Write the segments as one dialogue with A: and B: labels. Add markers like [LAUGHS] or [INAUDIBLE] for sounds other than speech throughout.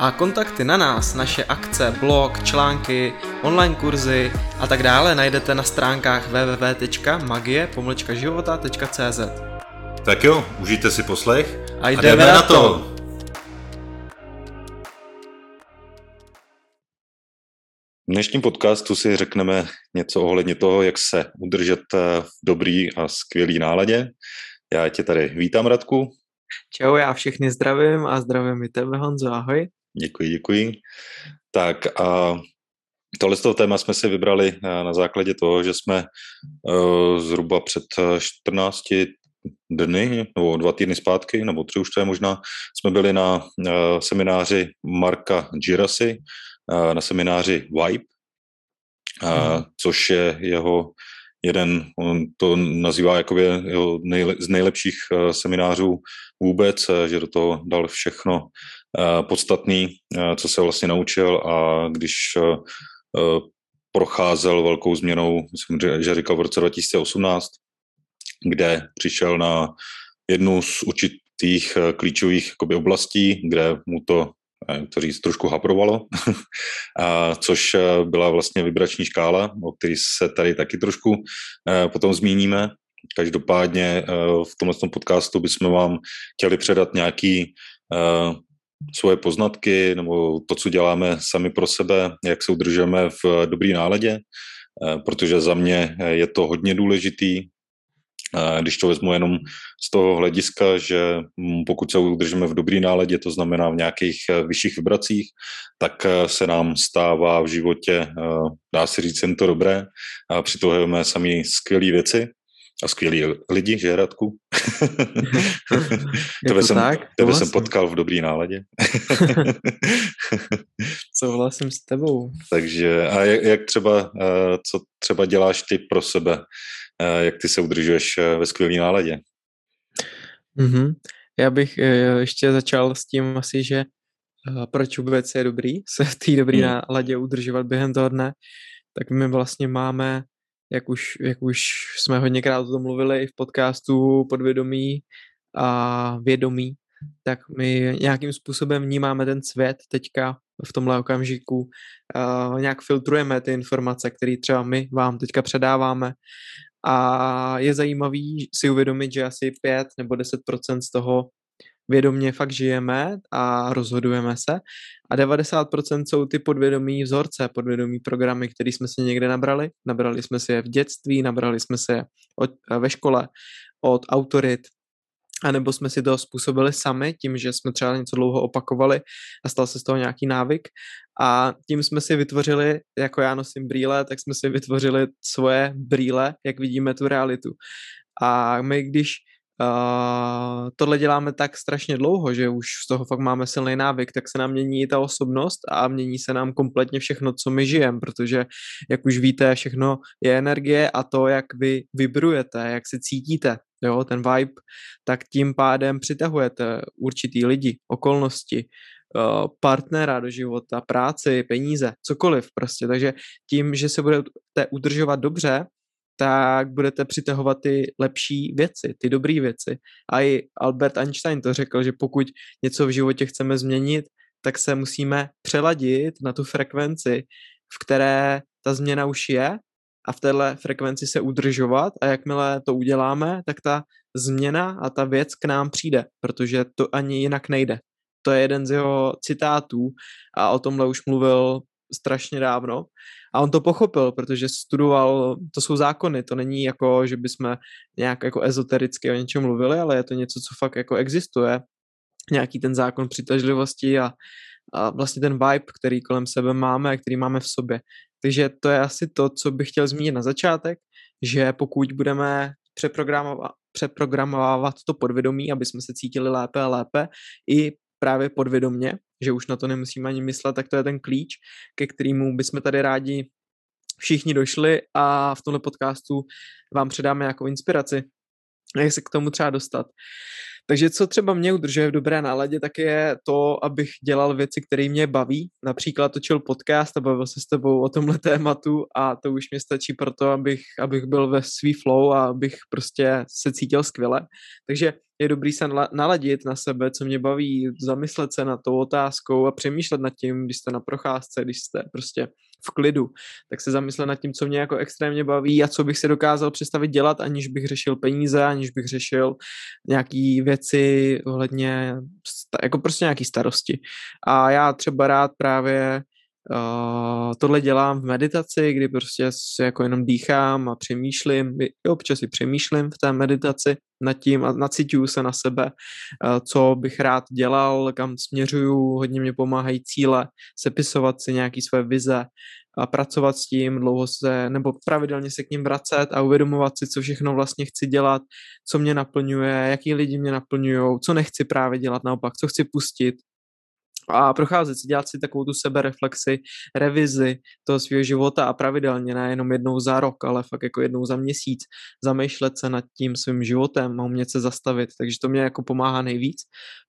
A: a kontakty na nás, naše akce, blog, články, online kurzy a tak dále najdete na stránkách www.magie-života.cz
B: Tak jo, užijte si poslech
A: a jdeme, a jdeme na to! to.
B: V dnešním podcastu si řekneme něco ohledně toho, jak se udržet v dobrý a skvělý náladě. Já tě tady vítám, Radku.
A: Čau, já všechny zdravím a zdravím i tebe, Honzo, ahoj.
B: Děkuji, děkuji. Tak a tohle z toho téma jsme si vybrali eh, na základě toho, že jsme uh, zhruba před 14 dny, nebo dva týdny zpátky, nebo tři už to je možná, jsme byli na semináři Marka Girasy, na semináři Vibe, uh, mm. což je jeho jeden, on to nazývá jako jeho nejle, z nejlepších seminářů vůbec, že do toho dal všechno podstatný, uh, co se vlastně naučil a když uh, procházel velkou změnou, myslím, že říkal v roce 2018, kde přišel na jednu z určitých klíčových jakoby, oblastí, kde mu to to říct, trošku haprovalo, [LAUGHS] a což eh, byla vlastně vibrační škála, o který se tady taky trošku eh, potom zmíníme. Každopádně eh, v tomhle podcastu bychom vám chtěli předat nějaký svoje poznatky nebo to, co děláme sami pro sebe, jak se udržeme v dobrý náladě, protože za mě je to hodně důležitý, když to vezmu jenom z toho hlediska, že pokud se udržíme v dobrý náladě, to znamená v nějakých eh, vyšších vibracích, tak eh, se nám stává v životě, eh, dá se říct, jen to dobré. A přituhujeme sami skvělé věci a skvělí lidi, že Radku? [LAUGHS] tebe jsem, tak, tebe jsem potkal v dobrý náladě. [LAUGHS]
A: Souhlasím s tebou.
B: Takže a jak, jak třeba, co třeba děláš ty pro sebe Eh, jak ty se udržuješ eh, ve skvělé náladě.
A: Mm-hmm. Já bych eh, ještě začal s tím asi, že proč vůbec je dobrý se v té dobré mm. náladě udržovat během toho dne, tak my vlastně máme, jak už, jak už jsme hodněkrát o tom mluvili i v podcastu podvědomí a vědomí, tak my nějakým způsobem vnímáme ten svět teďka v tomhle okamžiku, uh, nějak filtrujeme ty informace, které třeba my vám teďka předáváme. A je zajímavý si uvědomit, že asi 5 nebo 10% z toho vědomě fakt žijeme a rozhodujeme se a 90% jsou ty podvědomí vzorce, podvědomí programy, které jsme si někde nabrali. Nabrali jsme si je v dětství, nabrali jsme si je od, ve škole od autorit, anebo jsme si to způsobili sami tím, že jsme třeba něco dlouho opakovali a stal se z toho nějaký návyk a tím jsme si vytvořili, jako já nosím brýle, tak jsme si vytvořili svoje brýle, jak vidíme tu realitu. A my, když uh, tohle děláme tak strašně dlouho, že už z toho fakt máme silný návyk, tak se nám mění ta osobnost a mění se nám kompletně všechno, co my žijeme, protože, jak už víte, všechno je energie a to, jak vy vibrujete, jak se cítíte, jo, ten vibe, tak tím pádem přitahujete určitý lidi, okolnosti, Eh, partnera do života, práci, peníze, cokoliv prostě. Takže tím, že se budete udržovat dobře, tak budete přitahovat ty lepší věci, ty dobré věci. A i Albert Einstein to řekl, že pokud něco v životě chceme změnit, tak se musíme přeladit na tu frekvenci, v které ta změna už je a v téhle frekvenci se udržovat a jakmile to uděláme, tak ta změna a ta věc k nám přijde, protože to ani jinak nejde to je jeden z jeho citátů a o tomhle už mluvil strašně dávno. A on to pochopil, protože studoval, to jsou zákony, to není jako, že bychom nějak jako ezotericky o něčem mluvili, ale je to něco, co fakt jako existuje. Nějaký ten zákon přitažlivosti a, a vlastně ten vibe, který kolem sebe máme a který máme v sobě. Takže to je asi to, co bych chtěl zmínit na začátek, že pokud budeme přeprogramovat, přeprogramovávat to podvědomí, aby jsme se cítili lépe a lépe, i právě podvědomně, že už na to nemusíme ani myslet, tak to je ten klíč, ke kterému bychom tady rádi všichni došli a v tomhle podcastu vám předáme nějakou inspiraci. jak se k tomu třeba dostat. Takže co třeba mě udržuje v dobré náladě, tak je to, abych dělal věci, které mě baví. Například točil podcast a bavil se s tebou o tomhle [LAUGHS] tématu a to už mě stačí pro to, abych, abych byl ve svý flow a abych prostě se cítil skvěle. Takže je dobrý se naladit na sebe, co mě baví, zamyslet se na tou otázkou a přemýšlet nad tím, když jste na procházce, když jste prostě v klidu, tak se zamyslet nad tím, co mě jako extrémně baví a co bych si dokázal představit dělat, aniž bych řešil peníze, aniž bych řešil nějaký věci ohledně, jako prostě nějaký starosti. A já třeba rád právě Uh, tohle dělám v meditaci, kdy prostě si jako jenom dýchám a přemýšlím, občas si přemýšlím v té meditaci nad tím a nacituju se na sebe, uh, co bych rád dělal, kam směřuju, hodně mě pomáhají cíle, sepisovat si nějaký své vize, a pracovat s tím, dlouho se, nebo pravidelně se k ním vracet a uvědomovat si, co všechno vlastně chci dělat, co mě naplňuje, jaký lidi mě naplňují, co nechci právě dělat naopak, co chci pustit, a procházet si, dělat si takovou tu sebereflexi, revizi toho svého života a pravidelně, ne jenom jednou za rok, ale fakt jako jednou za měsíc, zamýšlet se nad tím svým životem a umět se zastavit. Takže to mě jako pomáhá nejvíc,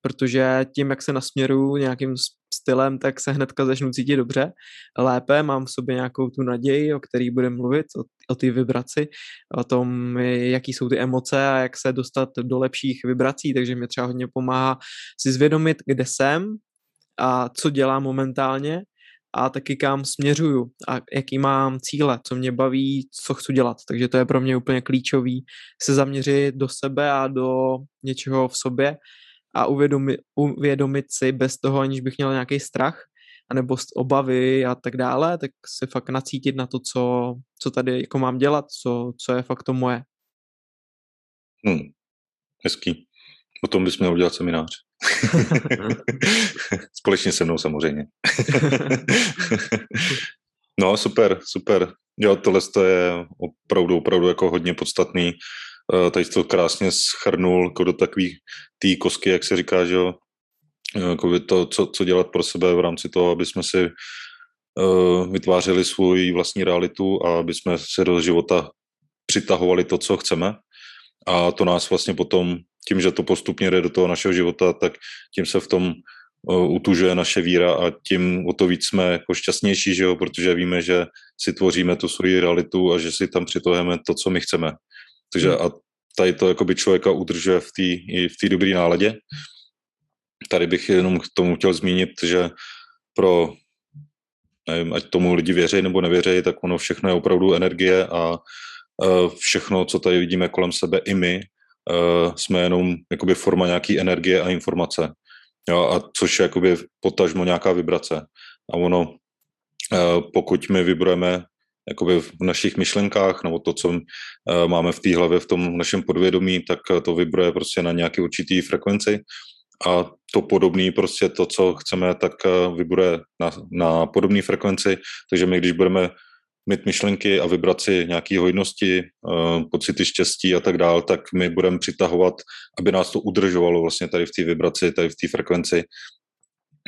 A: protože tím, jak se nasměruju nějakým stylem, tak se hnedka začnu cítit dobře, lépe, mám v sobě nějakou tu naději, o který budeme mluvit, o, o ty vibraci, o tom, jaký jsou ty emoce a jak se dostat do lepších vibrací, takže mě třeba hodně pomáhá si zvědomit, kde jsem, a co dělám momentálně a taky kam směřuju a jaký mám cíle, co mě baví, co chci dělat. Takže to je pro mě úplně klíčový se zaměřit do sebe a do něčeho v sobě a uvědomit, uvědomit si bez toho, aniž bych měl nějaký strach anebo obavy a tak dále, tak se fakt nacítit na to, co, co tady jako mám dělat, co, co je fakt to moje.
B: Hmm. Hezký. O tom bys měl udělat seminář. [LAUGHS] Společně se mnou samozřejmě. [LAUGHS] no, super, super. Jo, tohle je opravdu, opravdu jako hodně podstatný. Eh, tady to krásně schrnul jako do takových té kosky, jak se říká, že jo, eh, jako to, co, co dělat pro sebe v rámci toho, aby jsme si uh, vytvářeli svou vlastní realitu a aby jsme se do života přitahovali to, co chceme. A to nás vlastně potom tím, že to postupně jde do toho našeho života, tak tím se v tom utužuje naše víra a tím o to víc jsme jako šťastnější, že jo? protože víme, že si tvoříme tu svoji realitu a že si tam přitohujeme to, co my chceme. Takže hmm. a tady to jakoby člověka udržuje v té v té dobré náladě. Tady bych jenom k tomu chtěl zmínit, že pro nevím, ať tomu lidi věří nebo nevěří, tak ono všechno je opravdu energie a všechno, co tady vidíme kolem sebe i my, jsme jenom jakoby forma nějaký energie a informace. Jo, a což je jakoby potažmo nějaká vibrace. A ono, uh, pokud my vibrujeme jakoby v našich myšlenkách, nebo to, co uh, máme v té hlavě, v tom našem podvědomí, tak to vibruje prostě na nějaký určitý frekvenci a to podobný, prostě to, co chceme, tak vibruje na, na podobné frekvenci, takže my, když budeme mít myšlenky a vibraci nějaké hojnosti, uh, pocity štěstí a tak dál, tak my budeme přitahovat, aby nás to udržovalo vlastně tady v té vibraci, tady v té frekvenci.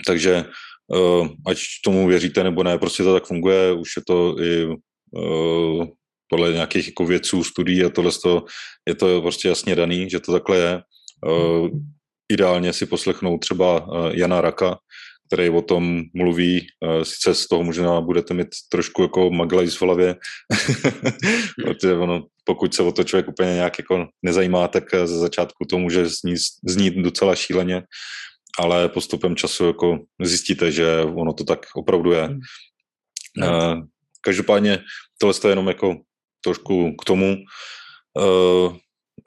B: Takže uh, ať tomu věříte nebo ne, prostě to tak funguje, už je to i uh, podle nějakých jako vědců, studií a tohle to, je to prostě jasně daný, že to takhle je. Ideálně si poslechnout třeba Jana Raka, který o tom mluví. Eh, sice z toho možná budete mít trošku jako maglajs v hlavě, [LAUGHS] protože ono, pokud se o to člověk úplně nějak jako nezajímá, tak eh, ze začátku to může znít, znít docela šíleně, ale postupem času jako zjistíte, že ono to tak opravdu je. No. Každopádně tohle je jenom jako trošku k tomu,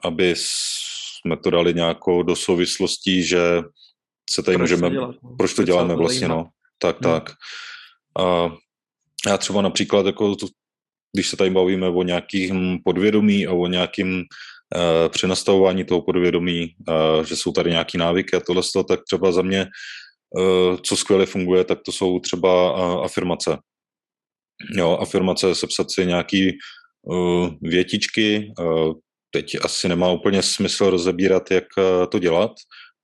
B: aby jsme to dali nějakou do souvislostí, že se tady proč můžeme, to dělat, no? proč to děláme to vlastně, no. Tak, hmm. tak. A já třeba například, jako to, když se tady bavíme o nějakým podvědomí a o nějakým uh, přenastavování toho podvědomí, uh, že jsou tady nějaký návyky a tohle, tak třeba za mě, uh, co skvěle funguje, tak to jsou třeba uh, afirmace. Jo, afirmace, sepsat si nějaký uh, větičky, uh, teď asi nemá úplně smysl rozebírat, jak uh, to dělat,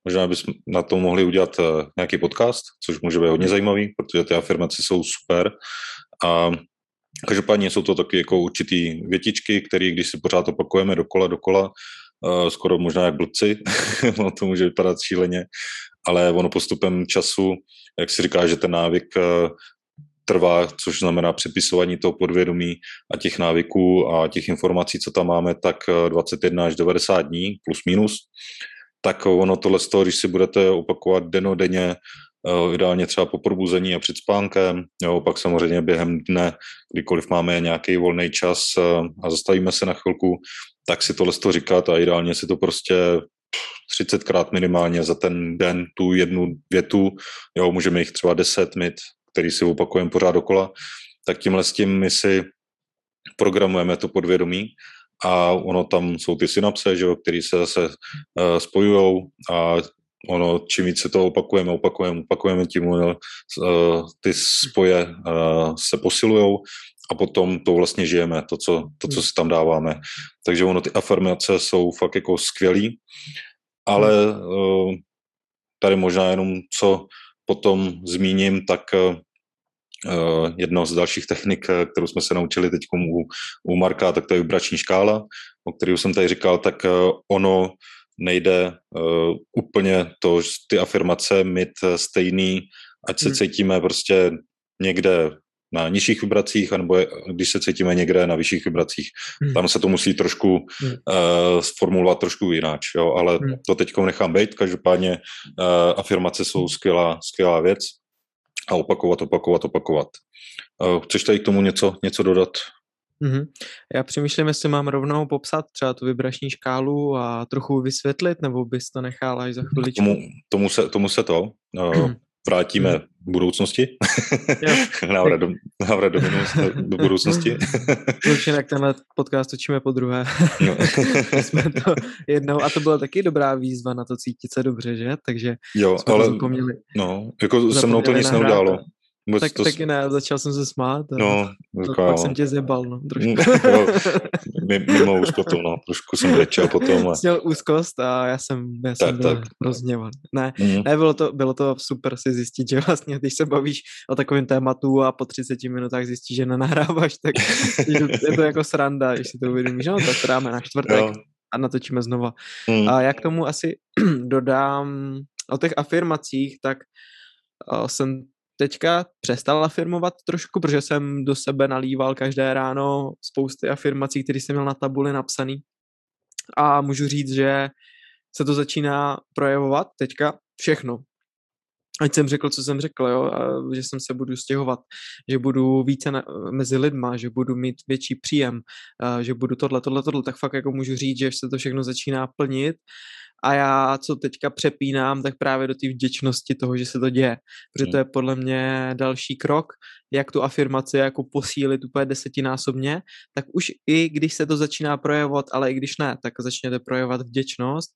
B: Možná bychom na to mohli udělat eh, nějaký podcast, což může být hodně zajímavý, protože ty afirmace jsou super. A každopádně jsou to taky jako určitý větičky, které když si pořád opakujeme dokola, dokola, uh, skoro možná jak blbci, [LAUGHS] to může vypadat šíleně, ale ono postupem času, jak si říká, že ten návyk uh, trvá, což znamená přepisování toho podvědomí a těch návyků a těch informací, co tam máme, tak 21 až 90 dní plus minus, tak ono tohle z toho, když si budete opakovat denodenně, Eh, ideálně třeba po probuzení a před spánkem, jo, pak samozřejmě během dne, kdykoliv máme nějaký volný čas eh, a zastavíme se na chvilku, tak si tohle z toho říkat a ideálně si to prostě 30krát minimálně za ten den tu jednu větu, jo, můžeme jich třeba 10 mit, který si opakujeme pořád dokola, tak tímhle s tím my si programujeme to podvědomí a ono tam jsou ty synapse, že jo, které se zase uh, eh, spojují a ono, čím více to opakujeme, opakujeme, opakujeme, tím uh, ty spoje uh, se posilují a potom to vlastně žijeme, to co, to, co si tam dáváme. Takže ono, ty afirmace jsou fakt jako skvělý, ale uh, tady možná jenom co potom zmíním, tak uh, jedna z dalších technik, kterou jsme se naučili teď u, u Marka, tak to je vibrační škála, o které jsem tady říkal, tak uh, ono nejde uh, úplně to, ty afirmace mít eh, stejný, ať se hmm. cítíme prostě někde na nižších vibracích, anebo když se cítíme někde na vyšších vibracích. Hmm. Tam se to musí trošku hmm. uh, sformulovat trošku jinak, jo, ale hmm. to teď nechám být. Každopádně uh, afirmace jsou skvělá, skvělá věc a opakovat, opakovat, opakovat. Uh, chceš tady k tomu něco, něco dodat?
A: Mm-hmm. Já přemýšlím, jestli mám rovnou popsat třeba tu vibrační škálu a trochu vysvětlit, nebo bys to nechal až za chviličku?
B: Tomu, tomu, se, tomu se to uh, [CLEARS THROAT] vrátíme mm. v budoucnosti. [LAUGHS] návrat do, návrat do, minulosti, do budoucnosti.
A: Určitě, jak tenhle podcast točíme po druhé. no. [LAUGHS] jsme to jednou, a to byla taky dobrá výzva na to cítit se dobře, že? Takže
B: jo,
A: jsme
B: ale,
A: to zapomněli.
B: No, jako se mnou to nic neudělalo.
A: Vůbec tak, to... taky ne, začal jsem se smát. A
B: no,
A: říká, pak jsem tě zjebal, no, trošku. [LAUGHS]
B: jo, mimo potom, no, trošku jsem brečel potom. A...
A: Jsi měl úzkost a já jsem, já tak, jsem byl tak. rozněvan. Ne, mm. ne bylo, to, bylo to super si zjistit, že vlastně, když se bavíš o takovém tématu a po 30 minutách zjistíš, že nenahráváš, tak [LAUGHS] je to jako sranda, když si to uvědomíš, no tak dáme na čtvrtek jo. a natočíme znova. Mm. A já k tomu asi [CLEARS THROAT] dodám o těch afirmacích, tak jsem teďka přestal afirmovat trošku, protože jsem do sebe nalíval každé ráno spousty afirmací, které jsem měl na tabuli napsaný. A můžu říct, že se to začíná projevovat teďka všechno. Ať jsem řekl, co jsem řekl, jo, že jsem se budu stěhovat, že budu více na, mezi lidma, že budu mít větší příjem, že budu tohle, tohle, tohle, tak fakt jako můžu říct, že se to všechno začíná plnit a já, co teďka přepínám, tak právě do té vděčnosti toho, že se to děje. Protože to hmm. je podle mě další krok, jak tu afirmaci jako posílit úplně desetinásobně, tak už i když se to začíná projevovat, ale i když ne, tak začněte projevovat vděčnost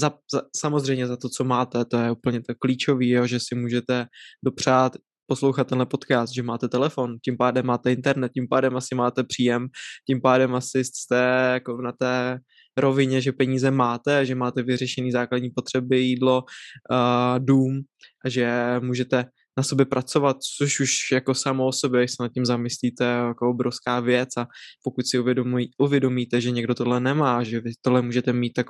A: za, za, samozřejmě za to, co máte, to je úplně to klíčový, jo, že si můžete dopřát poslouchat tenhle podcast, že máte telefon, tím pádem máte internet, tím pádem asi máte příjem, tím pádem asi jste jako na té rovině, že peníze máte, že máte vyřešený základní potřeby, jídlo, dům a že můžete na sobě pracovat, což už jako samo o sobě, se nad tím zamyslíte, jako obrovská věc a pokud si uvědomí, uvědomíte, že někdo tohle nemá, že vy tohle můžete mít, tak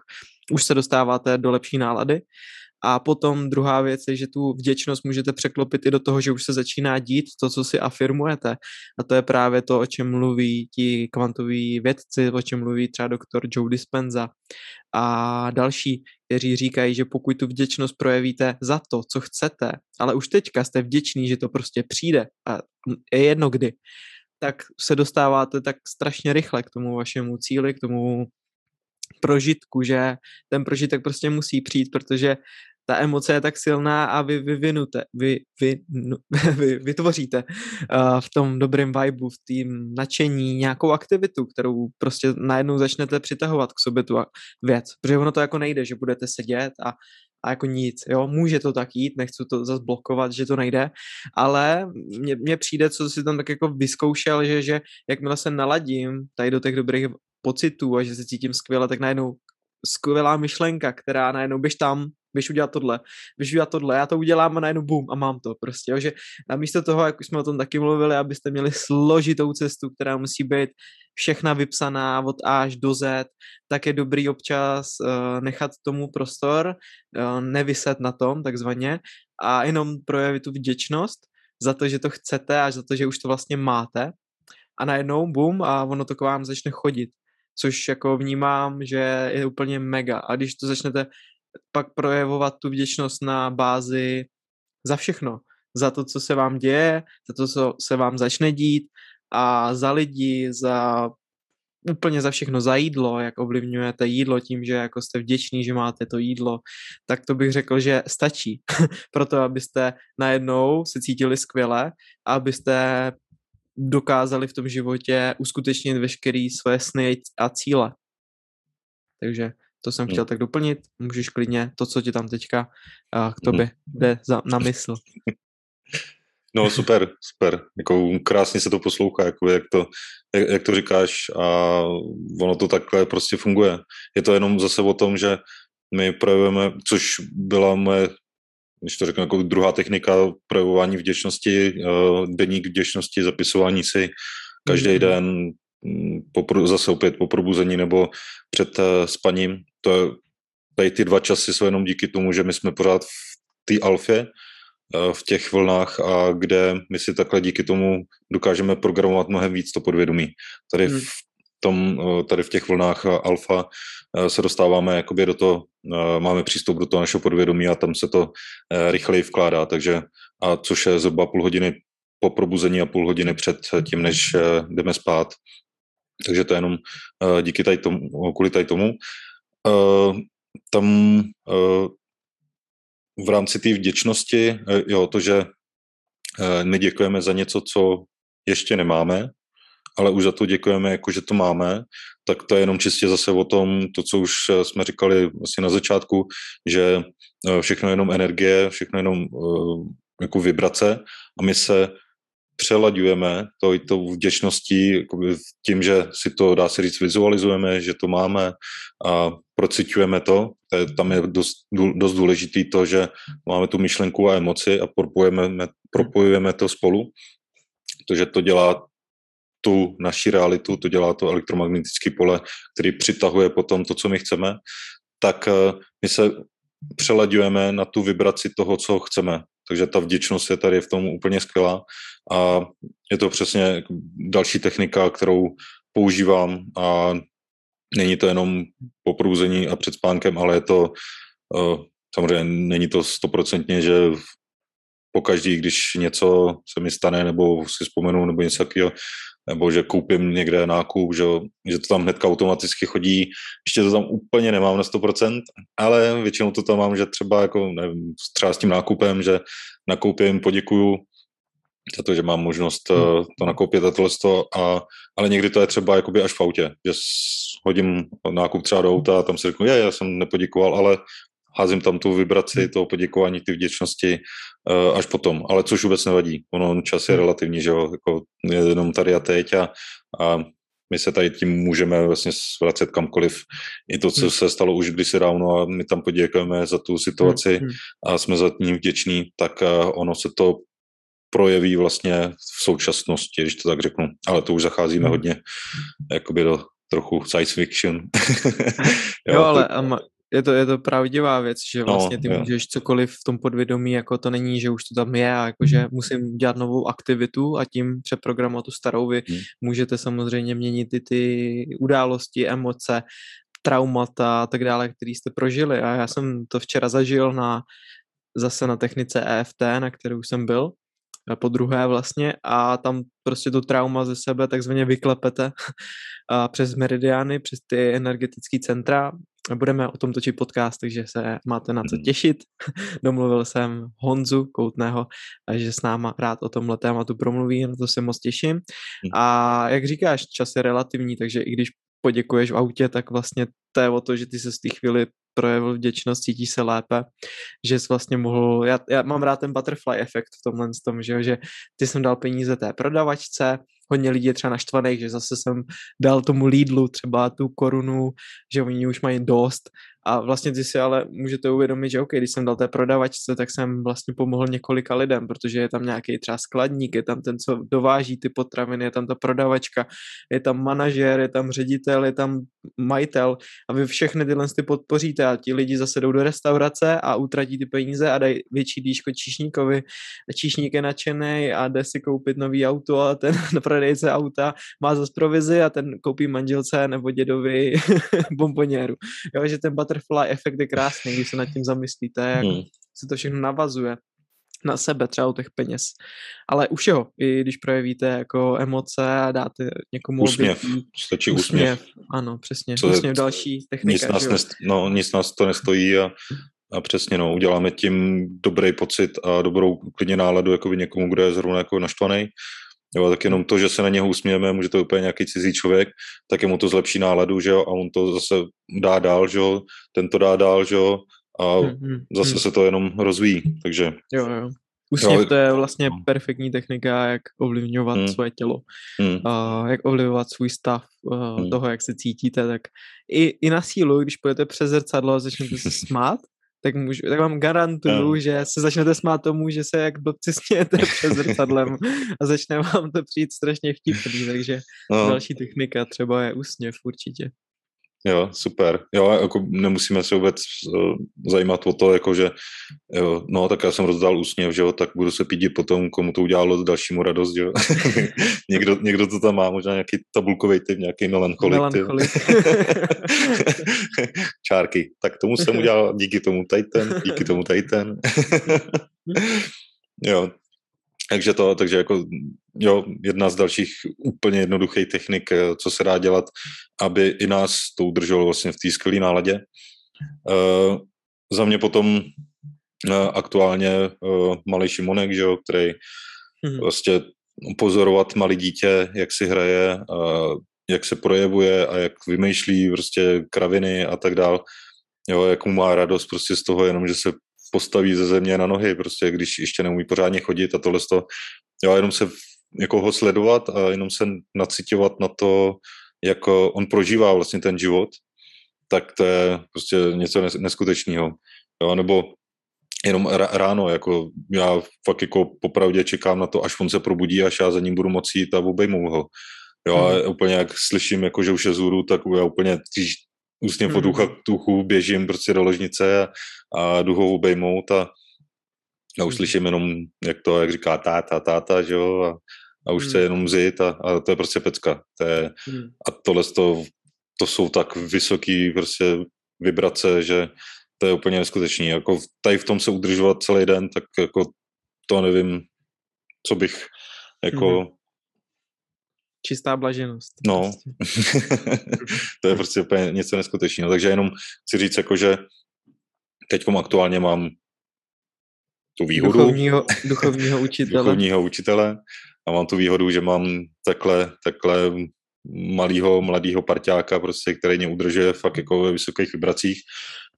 A: už se dostáváte do lepší nálady a potom druhá věc je, že tu vděčnost můžete překlopit i do toho, že už se začíná dít to, co si afirmujete. A to je právě to, o čem mluví ti kvantoví vědci, o čem mluví třeba doktor Joe Dispenza a další, kteří říkají, že pokud tu vděčnost projevíte za to, co chcete, ale už teďka jste vděční, že to prostě přijde a je jedno kdy, tak se dostáváte tak strašně rychle k tomu vašemu cíli, k tomu prožitku, že ten prožitek prostě musí přijít, protože ta emoce je tak silná a vy vyvinute, vy, vy, [LAUGHS] vy vytvoříte uh, v tom dobrém vibu, v tým nadšení nějakou aktivitu, kterou prostě najednou začnete přitahovat k sobě tu věc. Protože ono to jako nejde, že budete sedět a, a jako nic, jo, může to tak jít, nechci to zase blokovat, že to nejde, ale mně přijde, co si tam tak jako vyzkoušel, že, že jakmile se naladím tady do těch dobrých pocitů a že se cítím skvěle, tak najednou skvělá myšlenka, která najednou běž tam, běž udělat tohle, běž udělat tohle, já to udělám a najednou boom a mám to prostě, jo, že namísto toho, jak už jsme o tom taky mluvili, abyste měli složitou cestu, která musí být všechna vypsaná od A až do Z, tak je dobrý občas uh, nechat tomu prostor, uh, nevyset na tom takzvaně a jenom projevit tu vděčnost za to, že to chcete a za to, že už to vlastně máte. A najednou bum a ono to k vám začne chodit, což jako vnímám, že je úplně mega. A když to začnete pak projevovat tu vděčnost na bázi za všechno, za to, co se vám děje, za to, co se vám začne dít a za lidi, za úplně za všechno, za jídlo, jak ovlivňujete jídlo tím, že jako jste vděční, že máte to jídlo, tak to bych řekl, že stačí [LAUGHS] pro to, abyste najednou se cítili skvěle a abyste dokázali v tom životě uskutečnit veškeré svoje sny a cíle. Takže to jsem hmm. chtěl tak doplnit. Můžeš klidně to, co ti tam teďka uh, k tobě hmm. jde za, na mysl. [LAUGHS]
B: No super, super. Jako krásně se to poslouchá, jako jak, to, jak, jak to říkáš a ono to takhle prostě funguje. Je to jenom zase o tom, že my projevujeme, což byla moje, když to řeknu, jako druhá technika projevování vděčnosti, uh, deník vděčnosti, zapisování si každý mm-hmm. den, po, zase opět po probuzení nebo před uh, spaním. To, tady ty dva časy jsou jenom díky tomu, že my jsme pořád v té alfě, Eh, v těch vlnách a kde my si takhle díky tomu dokážeme programovat mnohem víc to podvědomí. Tady hmm. v tom, eh, tady v těch vlnách alfa eh, se dostáváme jakoby do toho, máme přístup do toho našeho podvědomí a tam se to rychleji vkládá, takže a což je zhruba půl hodiny po probuzení a půl hodiny před tím, než jdeme spát. Takže to je jenom díky tady tomu, kvůli tady tomu. Tam v rámci té vděčnosti, eh, jo, to, že eh, my děkujeme za něco, co ještě nemáme, ale už za to děkujeme, jako že to máme, tak to je jenom čistě zase o tom, to, co už eh, jsme říkali vlastně na začátku, že všechno je jenom energie, všechno je jenom jako vibrace a my se přelaďujeme to, to vděčností tím, že si to, dá se říct, vizualizujeme, že to máme a procitujeme to. Tam je dost, dost důležitý to, že máme tu myšlenku a emoci a propojujeme, propojujeme to spolu, protože to dělá tu naši realitu, to dělá to elektromagnetické pole, který přitahuje potom to, co my chceme, tak eh, my se přelaďujeme na tu vibraci toho, co chceme. Takže ta vděčnost je tady v tom úplně skvělá. A je to přesně další technika, kterou používám. A není to jenom po průzení a před spánkem, ale je to eh, samozřejmě není to stoprocentně, že po každý, když něco se mi stane, nebo si vzpomenu, nebo něco takového, nebo že koupím někde nákup, že, že to tam hnedka automaticky chodí. Ještě to tam úplně nemám na 100%, ale většinou to tam mám, že třeba jako, nevím, třeba s tím nákupem, že nakoupím, poděkuju za to, že mám možnost eh, hmm. to nakoupit a tohle a, ale někdy to je třeba jakoby až v autě, že hodím nákup třeba do auta a tam si řeknu, je, já jsem nepoděkoval, ale házím tam tu vibraci hmm. toho poděkování, ty vděčnosti uh, až potom, ale což vůbec nevadí. Ono čas je hmm. relativní, že jo, jako je jenom tady a teď a, a my se tady tím můžeme vlastně vracet kamkoliv. I to, co hmm. se stalo už kdysi dávno a my tam poděkujeme za tu situaci a jsme za ní vděční, tak uh, ono se to projeví vlastně v současnosti, když to tak řeknu. Ale to už zacházíme hodně jakoby do trochu science fiction. [LAUGHS]
A: jo, jo, ale to je to, je to pravdivá věc, že no, vlastně ty jo. můžeš cokoliv v tom podvědomí, jako to není, že už to tam je a jako, že mhm. musím dělat novou aktivitu a tím přeprogramovat tu starou. Vy hmm. můžete samozřejmě měnit ty, ty události, emoce, traumata a tak dále, které jste prožili. A já jsem to včera zažil na zase na technice EFT, na kterou jsem byl, po druhé vlastně a tam prostě to trauma ze sebe takzvaně vyklepete [LAUGHS] a přes meridiány, přes ty energetické centra budeme o tom točit podcast, takže se máte na co hmm. těšit. [LAUGHS] Domluvil jsem Honzu Koutného, že s náma rád o tomhle tématu promluví, na to se moc těším. Hmm. A jak říkáš, čas je relativní, takže i když poděkuješ v autě, tak vlastně to je o to, že ty se z té chvíli projevil vděčnost, cítíš se lépe, že jsi vlastně mohl, já, já mám rád ten butterfly efekt v tomhle tom, že, že ty jsem dal peníze té prodavačce, hodně lidí je třeba naštvaných, že zase jsem dal tomu Lidlu třeba tu korunu, že oni už mají dost A vlastně ty si ale můžete uvědomit, že OK, když jsem dal té prodavačce, tak jsem vlastně pomohl několika lidem, protože je tam nějaký třeba skladník, je tam ten, co dováží ty potraviny, je tam ta prodavačka, je tam manažer, je tam ředitel, je tam majitel a vy všechny tyhle ty podpoříte a ti lidi zase jdou do restaurace a utratí ty peníze a dají větší dýško číšníkovi. Číšník je nadšený a jde si koupit nový auto a ten [LAUGHS] prodejce auta má zase provizi a ten koupí manželce nebo dědovi [LAUGHS] bomboněru. Jo, že ten butterfly efekt je krásný, když se nad tím zamyslíte, jak hmm. se to všechno navazuje na sebe, třeba u těch peněz. Ale u všeho, i když projevíte jako emoce a dáte někomu
B: Úsměv, obětí, stačí úsměv. úsměv.
A: Ano, přesně, Co úsměv je, další technika.
B: Nic nás, nest, no, nic nás to nestojí a, a přesně, no, uděláme tím dobrý pocit a dobrou klidně náladu jako někomu, kdo je zrovna jako naštvaný. Jo, tak jenom to, že se na něho usmějeme, může to úplně nějaký cizí člověk, tak je mu to zlepší náladu, že jo, a on to zase dá dál, že jo, ten to dá dál, že jo, a hmm, hmm, zase se to jenom rozvíjí, takže...
A: Jo, jo. Úsměv to je vlastně no. perfektní technika, jak ovlivňovat hmm. svoje tělo, hmm. uh, jak ovlivňovat svůj stav uh, hmm. toho, jak se cítíte, tak i, i na sílu, když půjdete přes zrcadlo a začnete se [LAUGHS] smát, tak, můžu, tak vám garantuju, no. že se začnete smát tomu, že se jak blbci smějete [LAUGHS] před zrcadlem a začne vám to přijít strašně vtipný, takže no. další technika třeba je úsměv určitě.
B: Jo, super. Jo, jako nemusíme se vůbec uh, zajímat o to, jako že jo, no, tak já jsem rozdal úsměv, že jo, tak budu se pídit potom, komu to udělalo dalšímu radost, jo. [LAUGHS] někdo, někdo to tam má, možná nějaký tabulkový typ, nějaký melancholik. melancholik. [LAUGHS] Čárky. Tak tomu jsem udělal díky tomu tady ten, díky tomu tady ten. [LAUGHS] jo, takže to, takže jako jo, jedna z dalších úplně jednoduchých technik, eh, co se dá dělat, aby i nás to udrželo vlastně v té skvělé náladě. Uh, za mě potom uh, aktuálně uh, malý Šimonek, že jo, který mm-hmm. vlastně pozorovat malý dítě, jak si hraje, uh, jak se projevuje a jak vymýšlí prostě kraviny a tak dál. Jo, jak mu má radost prostě z toho jenom, že se postaví ze země na nohy, prostě když ještě neumí pořádně chodit a tohle to, jo, jenom se jako ho sledovat a jenom se nacitovat na to, jak on prožívá vlastně ten život, tak to je prostě něco neskutečného. Jo, nebo jenom ráno, jako já fakt jako popravdě čekám na to, až on se probudí, až já za ním budu moci jít a obejmu ho. Jo, a úplně jak slyším, jako, že už je zůru, tak já úplně ústně po ducha k tuchu běžím prostě do ložnice a, a jdu ho obejmout a, a už hmm. slyším jenom, jak to, jak říká táta, táta, že jo, a, a už hmm. chce jenom zjít a, a to je prostě pecka. To je, hmm. A tohle to, to jsou tak vysoký prostě vibrace, že to je úplně neskutečný. Jako tady v tom se udržovat celý den, tak jako to nevím, co bych jako... Hmm.
A: Čistá blaženost.
B: No, prostě. [LAUGHS] to je prostě úplně něco neskutečného. Takže jenom chci říct, jako, že teď aktuálně mám tu výhodu.
A: Duchovního, duchovního [LAUGHS] učitele.
B: duchovního učitele a mám tu výhodu, že mám takhle, takhle malého, mladého parťáka, prostě, který mě udržuje fakt jako ve vysokých vibracích.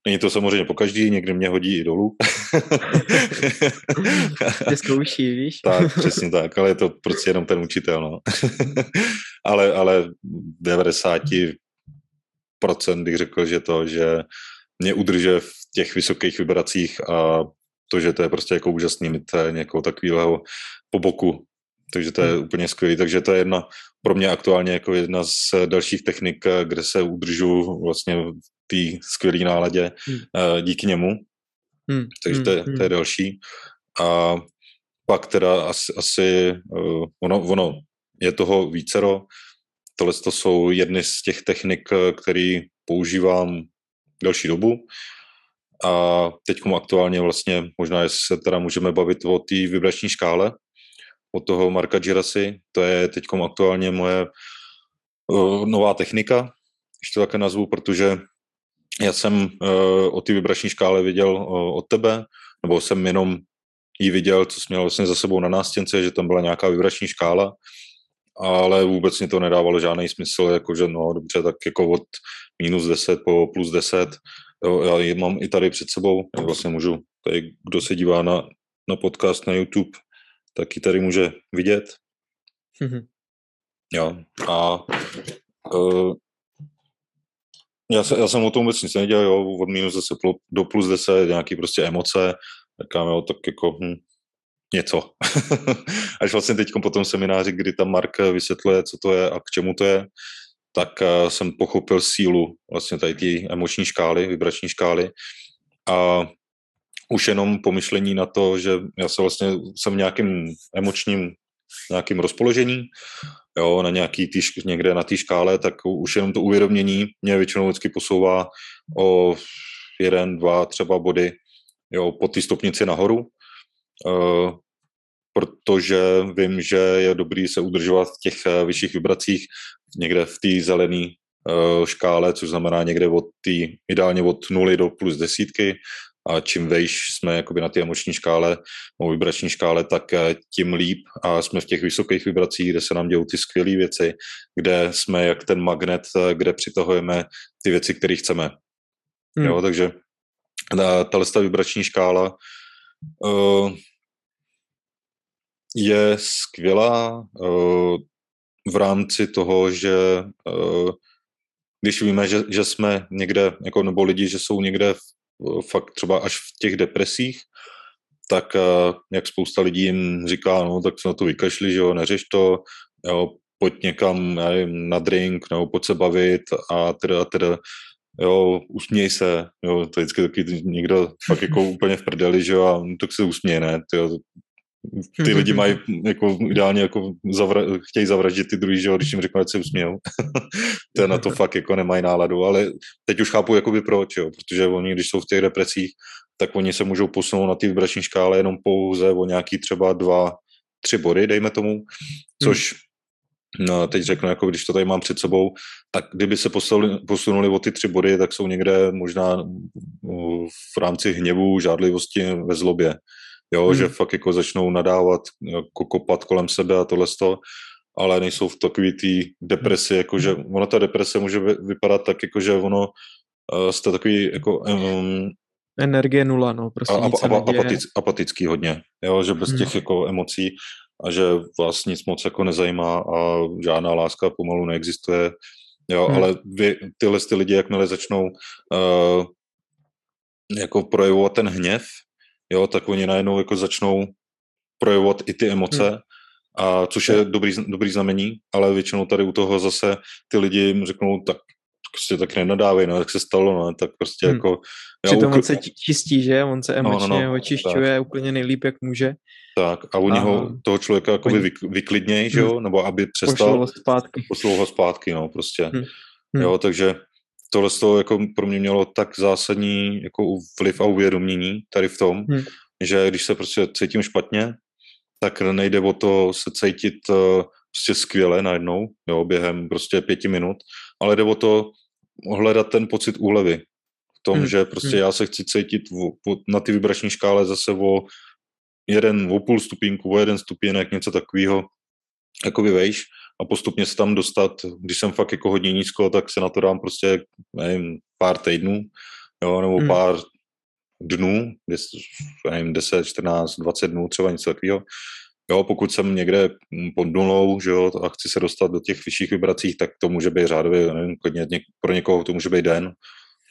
B: Není to samozřejmě po každý, někdy mě hodí i dolů. [LAUGHS]
A: Ty zkouší, víš?
B: tak, přesně tak, ale je to prostě jenom ten učitel, no. [LAUGHS] ale, ale 90 procent bych řekl, že to, že mě udržuje v těch vysokých vibracích a to, že to je prostě jako úžasný mít někoho takového po boku, takže to je hmm. úplně skvělé. Takže to je jedna pro mě aktuálně jako jedna z dalších technik, kde se udržu vlastně v té skvělé náladě hmm. Eh, díky němu. Hmm. Takže to je, hmm. to je další. A pak teda asi, asi uh, ono, ono je toho vícero. Tohle to jsou jedny z těch technik, které používám delší dobu. A teď aktuálně vlastně, možná se teda můžeme bavit o té vibrační škále, od toho Marka Girasy. To je teď aktuálně moje uh, nová technika, když to také nazvu, protože já jsem uh, o té vibrační škále viděl uh, od tebe, nebo jsem jenom ji viděl, co jsi měl vlastně za sebou na nástěnce, že tam byla nějaká vibrační škála, ale vůbec mi to nedávalo žádný smysl, jakože no dobře, tak jako od minus 10 po plus 10, jo, já ji mám i tady před sebou, já vlastně můžu, tady kdo se dívá na, na podcast na YouTube, taky tady může vidět. Mm-hmm. Jo, a uh, Já, se, já jsem o tom vůbec nic nedělal, jo, od minus 10 do plus 10, nějaký prostě emoce, říkám, jo, tak jako hm, něco. [LAUGHS] Až vlastně teď po tom semináři, kdy tam Mark vysvětluje, co to je a k čemu to je, tak uh, jsem pochopil sílu vlastně tady té emoční škály, vibrační škály a už jenom pomyšlení na to, že já se vlastně jsem v nějakým emočním nějakým rozpoložení, jo, na nějaký tý, někde na té škále, tak už jenom to uvědomění mě většinou vždycky posouvá o jeden, dva třeba body jo, po té stupnici nahoru, uh, protože vím, že je dobrý se udržovat v těch uh, vyšších vibracích někde v té zelené uh, škále, což znamená někde od té, ideálně od nuly do plus desítky, a čím vejš jsme jakoby na té emoční škále, o vibrační škále, tak eh, tím líp a jsme v těch vysokých vibracích, kde se nám dějou ty skvělé věci, kde jsme jak ten magnet, eh, kde přitahujeme ty věci, které chceme. Hmm. Jo, takže tahle ta vibrační škála uh, je skvělá uh, v rámci toho, že uh, když víme, že, že jsme někde, jako, nebo lidi, že jsou někde v fakt třeba až v těch depresích, tak eh, jak spousta lidí jim říká, no tak se na to vykašli, že jo, neřeš to, jo, pojď někam nevím, na drink, nebo pojď se bavit a teda a teda, jo, usměj se, jo, to je vždycky taky někdo fakt jako úplně v prdeli, že jo, a tak se usměje, ne, tyjo, ty lidi [LAUGHS] mají jako ideálně jako zavra, chtějí zavraždit ty druhý, že jo, když jim řeknu, ať se usmějou. [LAUGHS] to je na to [LAUGHS] fakt jako nemají náladu, ale teď už chápu jakoby proč, jo, protože oni, když jsou v těch depresích, tak oni se můžou posunout na té vibrační škále jenom pouze o nějaký třeba dva, tři body, dejme tomu, což No, teď řeknu, jako když to tady mám před sebou, tak kdyby se posunuli, posunuli o ty tři body, tak jsou někde možná v rámci hněvu, žádlivosti ve zlobě jo, hmm. že fakt jako začnou nadávat, jako kopat kolem sebe a tohle to, ale nejsou v takový té depresi, jako že hmm. ono ta deprese může vypadat tak, jako že ono uh, jste takový jako um,
A: energie nula, no, prostě a,
B: a, a, apatic, apatický hodně, jo, že bez hmm. těch jako emocí a že vás nic moc jako nezajímá a žádná láska pomalu neexistuje, jo, hmm. ale vy, tyhle ty lidi, jakmile začnou uh, jako projevovat ten hněv, jo, tak oni najednou jako začnou projevovat i ty emoce, hmm. a což je dobrý, dobrý znamení, ale většinou tady u toho zase ty lidi jim řeknou, tak prostě tak nenadávej, no, tak se stalo, no, tak prostě hmm. jako...
A: Přitom ukl... on se čistí, že? On se emočně no, no, no, očišťuje tak. úplně nejlíp, jak může.
B: Tak a oni ho, toho člověka jako oni... vyklidnějí, že jo? Hmm. Nebo aby přestal... Pošlou ho
A: zpátky.
B: Pošlou ho zpátky, no, prostě. Hmm. Hmm. Jo, takže tohle toho jako pro mě mělo tak zásadní jako vliv a uvědomění tady v tom, hmm. že když se prostě cítím špatně, tak nejde o to se cítit uh, prostě skvěle najednou, jo, během prostě pěti minut, ale jde o to hledat ten pocit úlevy. V tom, hmm. že prostě hmm. já se chci cítit v, v, na ty vibrační škále zase o jeden, o půl stupínku, o jeden stupínek, něco takového, jako vejš a postupně se tam dostat, když jsem fakt jako hodně nízko, tak se na to dám prostě, nevím, pár týdnů, jo, nebo hmm. pár dnů, nevím, 10, 14, 20 dnů, třeba něco takového. Jo, pokud jsem někde pod nulou, že jo, a chci se dostat do těch vyšších vibracích, tak to může být řádově, nevím, klidně pro někoho to může být den,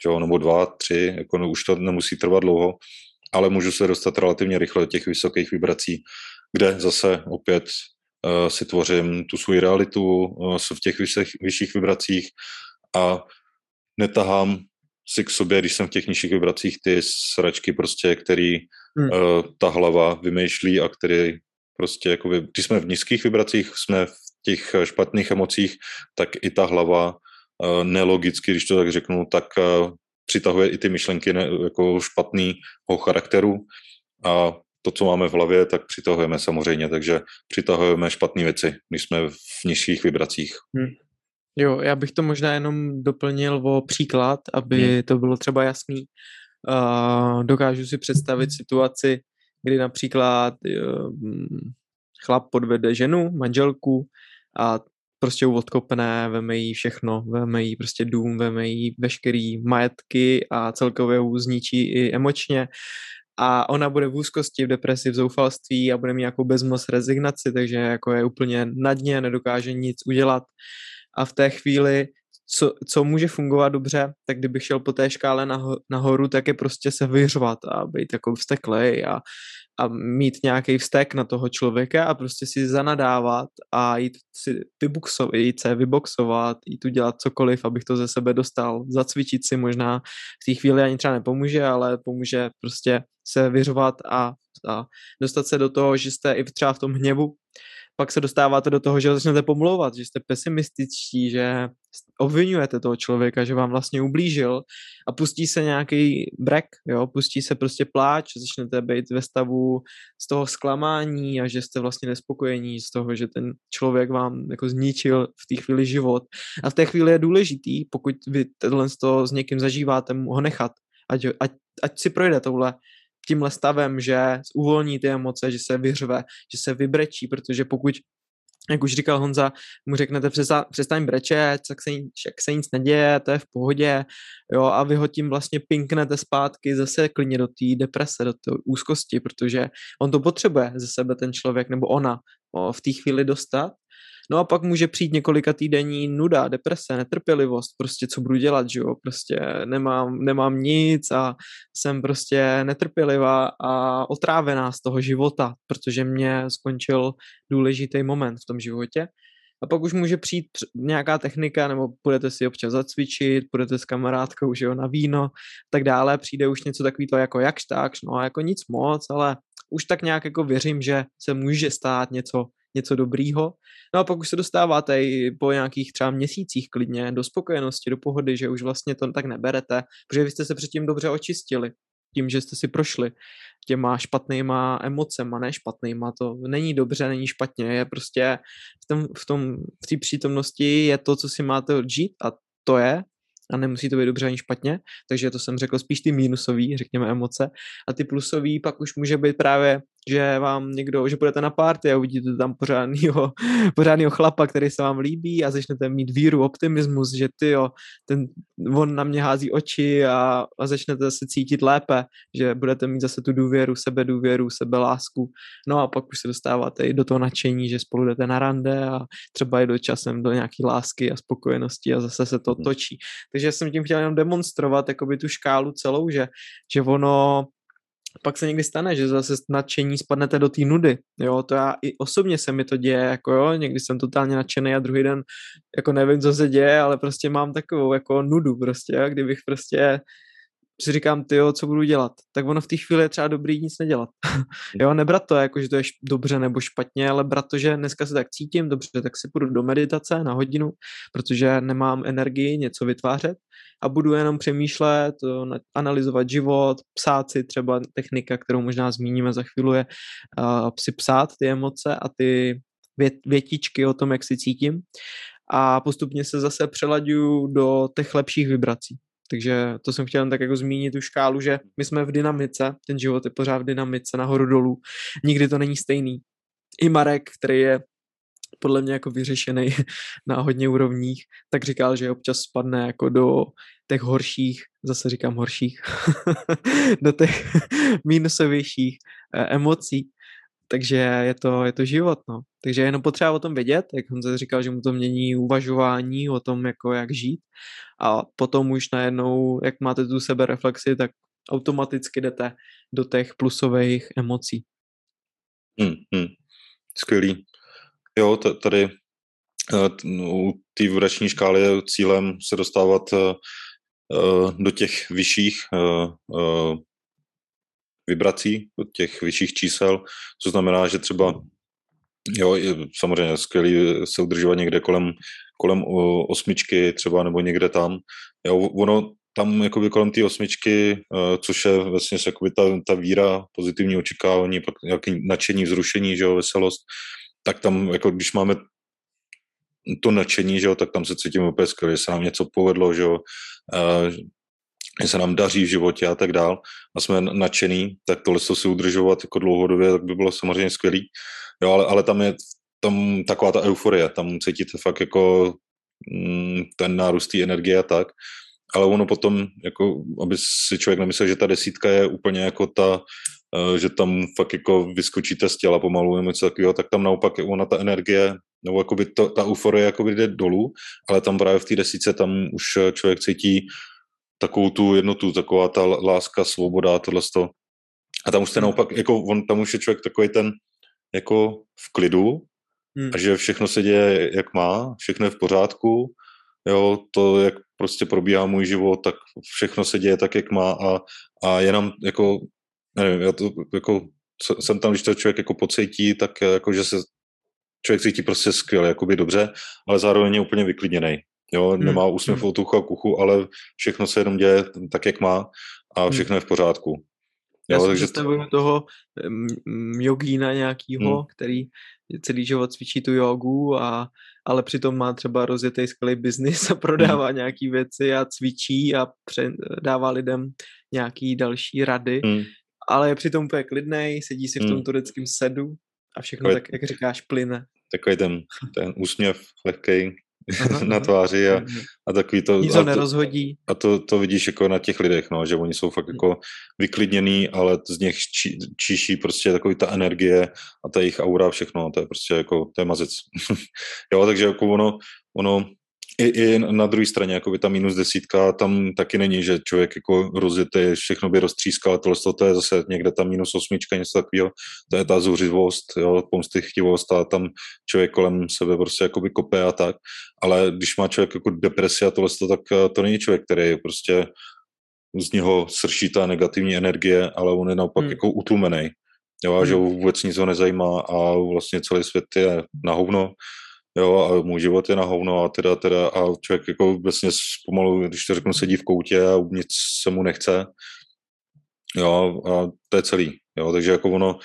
B: že jo, nebo dva, tři, jako no, už to nemusí trvat dlouho, ale můžu se dostat relativně rychle do těch vysokých vibrací, kde zase opět si tvořím tu svou realitu, uh, v těch vyšších, vyšších vibracích a netahám si k sobě, když jsem v těch nižších vibracích, ty sračky prostě, který hmm. uh, ta hlava vymýšlí a který prostě, jakoby, když jsme v nízkých vibracích, jsme v těch špatných emocích, tak i ta hlava nelogicky, když to tak řeknu, tak přitahuje i ty myšlenky ne, jako špatného charakteru a to, co máme v hlavě, tak přitahujeme samozřejmě, takže přitahujeme špatné věci, když jsme v nižších vibracích. Hmm.
A: Jo, já bych to možná jenom doplnil o příklad, aby hmm. to bylo třeba jasný. Uh, dokážu si představit situaci, kdy například uh, chlap podvede ženu, manželku a prostě odkopne, veme jí všechno, veme jí prostě dům, veme jí veškerý majetky a celkově ju zničí i emočně a ona bude v úzkosti, v depresi, v zoufalství a bude mít nějakou bezmoc rezignaci, takže jako je úplně na dně, nedokáže nic udělat. A v té chvíli co, co může fungovat dobře, tak kdybych šel po té škále naho, nahoru, tak je prostě se vyřvat a být jako vsteklej a, a mít nějaký vztek na toho člověka a prostě si zanadávat a jít si vybuxovat, jít se vyboxovat, jít udělat cokoliv, abych to ze sebe dostal, zacvičit si možná v té chvíli ani třeba nepomůže, ale pomůže prostě se vyřvat a, a dostat se do toho, že jste i třeba v tom hněvu pak se dostáváte do toho, že začnete pomlouvat, že jste pesimističtí, že obvinujete toho člověka, že vám vlastně ublížil a pustí se nějaký brek, jo, pustí se prostě pláč, začnete být ve stavu z toho zklamání a že jste vlastně nespokojení z toho, že ten člověk vám jako zničil v té chvíli život. A v té chvíli je důležitý, pokud vy tohle z toho s někým zažíváte, mu ho nechat, ať, ať, ať si projde touhle tímhle stavem, že uvolní ty emoce, že se vyřve, že se vybrečí, protože pokud jak už říkal Honza, mu řeknete přestaň brečet, tak se, jak se nic neděje, to je v pohodě, jo, a vy ho tím vlastně pinknete zpátky zase klidně do té deprese, do té úzkosti, protože on to potřebuje ze sebe ten člověk nebo ona o, v té chvíli dostat No a pak může přijít několika týdenní nuda, deprese, netrpělivost, prostě co budu dělat, že jo, prostě nemám, nemám nic a jsem prostě netrpělivá a otrávená z toho života, protože mě skončil důležitý moment v tom životě. A pak už může přijít nějaká technika, nebo budete si občas zacvičit, budete s kamarádkou, že jo, na víno, tak dále, přijde už něco takového jako jakž takž, no jako nic moc, ale už tak nějak jako věřím, že se může stát něco něco dobrýho. No a pak už se dostáváte i po nějakých třeba měsících klidně do spokojenosti, do pohody, že už vlastně to tak neberete, protože vy jste se předtím dobře očistili tím, že jste si prošli těma špatnýma emocema, ne špatnýma, to není dobře, není špatně, je prostě v tom, v tom, v té přítomnosti je to, co si máte odžít a to je a nemusí to být dobře ani špatně, takže to jsem řekl spíš ty mínusový, řekněme emoce a ty plusový pak už může být právě že vám někdo, že budete na party a uvidíte tam pořádnýho, [LAUGHS] pořádnýho chlapa, který se vám líbí a začnete mít víru, optimismus, že ty jo, ten, on na mě hází oči a, a začnete se cítit lépe, že budete mít zase tu důvěru, sebe důvěru, sebe lásku. No a pak už se dostáváte i do toho nadšení, že spolu jdete na rande a třeba i do časem do nějaký lásky a spokojenosti a zase se to mhm. točí. Takže jsem tím chtěl jenom demonstrovat jakoby tu škálu celou, že, že ono pak se někdy stane, že zase nadšení spadnete do té nudy, jo, to já i osobně se mi to děje, jako jo, někdy jsem totálně nadšený a druhý den jako nevím, co se děje, ale prostě mám takovou jako nudu prostě, jo, kdybych prostě si říkám, ty jo, co budu dělat, tak ono v té chvíli je třeba dobrý nic nedělat. [LAUGHS] jo, nebrat to jako, že to je dobře nebo špatně, ale brat to, že dneska se tak cítím, dobře, tak si půjdu do meditace na hodinu, protože nemám energii něco vytvářet a budu jenom přemýšlet, analyzovat život, psát si třeba technika, kterou možná zmíníme za chvíli, je uh, si psát ty emoce a ty vět, větičky o tom, jak si cítím a postupně se zase přelaďuju do těch lepších vibrací. Takže to jsem chtěl tak jako zmínit tu škálu, že my jsme v dynamice, ten život je pořád v dynamice, nahoru dolů, nikdy to není stejný. I Marek, který je podle mě jako vyřešený [LAUGHS] na hodně úrovních, tak říkal, že občas spadne jako do těch horších, zase říkám horších, [LAUGHS] do těch [LAUGHS] mínusovějších eh, emocí, takže je to, je to život, no. Takže je jenom potřeba o tom vědět, jak on říkal, že mu to mění uvažování o tom, jako jak žít a potom už najednou, jak máte tu sebereflexi, tak automaticky jdete do těch plusových emocí.
B: Hmm, hmm. Skvělý. Jo, tady eh, u té vibrační škály je cílem se dostávat eh, eh, do těch vyšších vibrací, do těch vyšších čísel, co znamená, že třeba Jo, je samozřejmě skvělý se udržovat někde kolem, kolem osmičky třeba nebo někde tam. Jo, ono tam jakoby kolem té osmičky, což je vlastně jakoby ta, ta víra, pozitivní očekávání, pak nějaký nadšení, vzrušení, že jo, veselost, tak tam, jako když máme to nadšení, že jo, tak tam se cítíme úplně skvěle, že se nám něco povedlo, že jo, že se nám daří v životě a tak dál a jsme nadšený, tak tohle si udržovat jako dlouhodobě, tak by bylo samozřejmě skvělý. Jo, ale, ale tam je tam taková ta euforie, tam cítíte fakt jako mm, ten nárůst té energie a tak, ale ono potom, jako, aby si člověk nemyslel, že ta desítka je úplně jako ta, uh, že tam fakt jako vyskočíte z těla pomalu nebo něco takového, tak tam naopak ona ta energie nebo jakoby to, ta euforie jakoby jde dolů, ale tam právě v té desíce tam už člověk cítí takovou tu jednotu, taková ta láska, svoboda, tohle A tam už jste hmm. naopak, jako on, tam už je člověk takový ten, jako v klidu, hmm. a že všechno se děje, jak má, všechno je v pořádku, jo, to, jak prostě probíhá můj život, tak všechno se děje tak, jak má a, a jenom jako, nevím, já to jako jsem tam, když to člověk jako pocítí, tak jako, že se člověk cítí prostě skvěle, jakoby dobře, ale zároveň je úplně vyklidněný. Jo, hmm. nemá úsměv hmm. od ucha kuchu, ale všechno se jenom děje tak, jak má a hmm. všechno hmm. je v pořádku.
A: Já jo, si takže představuju toho jogína nějakýho, hmm. který celý život cvičí tu jogu, a, ale přitom má třeba rozjetý skvělý biznis a prodává hmm. nějaký věci a cvičí a dává lidem nějaký další rady, hmm. ale je přitom úplně klidnej, sedí si v tom hmm. tureckém sedu a všechno takový, tak, jak říkáš, plyne.
B: Takový ten, ten úsměv lehký, [LAUGHS] na tváři a, a takový to...
A: Nic to nerozhodí.
B: A to, to vidíš jako na těch lidech, no, že oni jsou fakt jako vyklidněný, ale z nich či, číší prostě takový ta energie a ta jejich aura, všechno, to je prostě jako, to je mazec. [LAUGHS] jo, takže jako ono, ono i, i na druhé straně, jako by ta minus desítka, tam taky není, že člověk jako rozjetý, všechno by roztřískal, tohle to je zase někde ta minus osmička, něco takového, to je ta zuřivost, jo, pomstychtivost a tam člověk kolem sebe prostě jako by kope a tak, ale když má člověk jako depresi a tohle, tak eh, to není člověk, který je prostě z něho srší ta negativní energie, ale on je naopak hmm. jako utlumený. Jo, a že hmm. vůbec nic ho nezajímá a vlastně celý svět je na hovno jo, a můj život je na hovno a teda, teda a člověk jako vlastně pomalu, když to řeknu, sedí v koutě a nic se mu nechce, jo, a to je celý, jo, takže jako ono,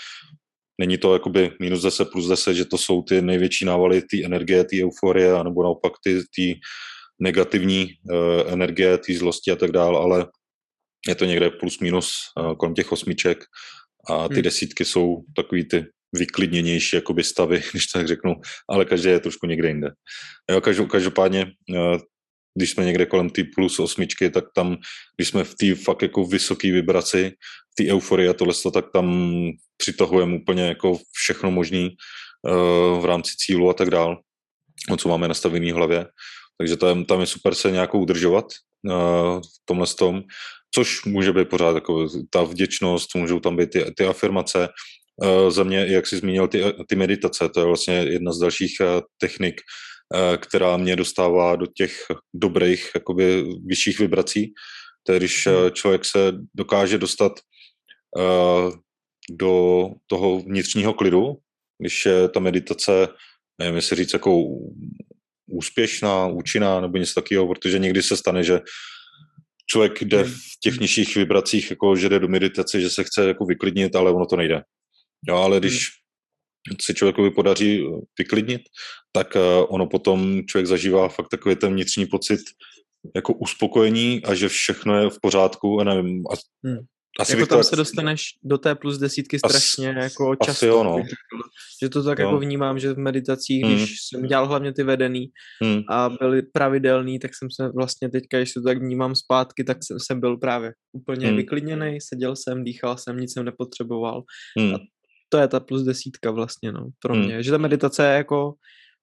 B: není to jakoby minus 10 plus 10, že to jsou ty největší návaly ty energie, ty euforie, anebo naopak ty, ty negativní uh, energie, ty zlosti a tak dále, ale je to někde plus minus uh, kolem těch osmiček a ty hmm. desítky jsou takový ty vyklidněnější jakoby stavy, [LAUGHS] když tak řeknu, ale každý je trošku někde jinde. Jo, každopádně, eh, když jsme někde kolem ty plus osmičky, tak tam, když jsme v té fakt jako vysoké vibraci, té euforii a tohle, tak tam přitahujeme úplně jako všechno možný uh, v rámci cílu a tak dál, o co máme nastavený v hlavě. Takže tam, tam je super se nějakou udržovat uh, v tomhle tom, což může být pořád jako ta vděčnost, můžou tam být ty, ty afirmace, Eh, za mě, jak jsi zmínil, ty, ty meditace, to je vlastně jedna z dalších eh, technik, eh, která mě dostává do těch dobrých, jakoby vyšších vibrací. To je, když hmm. člověk se dokáže dostat do toho vnitřního klidu, když je ta meditace, nevím, jestli říct, jako úspěšná, účinná nebo něco takového, protože někdy se stane, že člověk jde hmm. v těch nižších vibracích, jako že jde do meditace, že se chce jako vyklidnit, ale ono to nejde. Jo, ale když hmm. se člověkovi podaří eh, vyklidnit, tak uh, ono potom člověk zažívá fakt takový ten vnitřní pocit jako uspokojení a že všechno je v pořádku a nevím, a,
A: hmm. Asi jako tam tak... se dostaneš do té plus desítky strašně As, jako často.
B: jo, no.
A: Že to tak jo. jako vnímám, že v meditacích, hmm. když jsem dělal hlavně ty vedený hmm. a byly pravidelný, tak jsem se vlastně teďka, když to tak vnímám zpátky, tak jsem, jsem byl právě úplně hmm. vyklidněný, seděl jsem, dýchal jsem, nic jsem nepotřeboval. Hmm. A to je ta plus desítka vlastně, no, pro hmm. mě. Hmm. Že ta meditace je jako,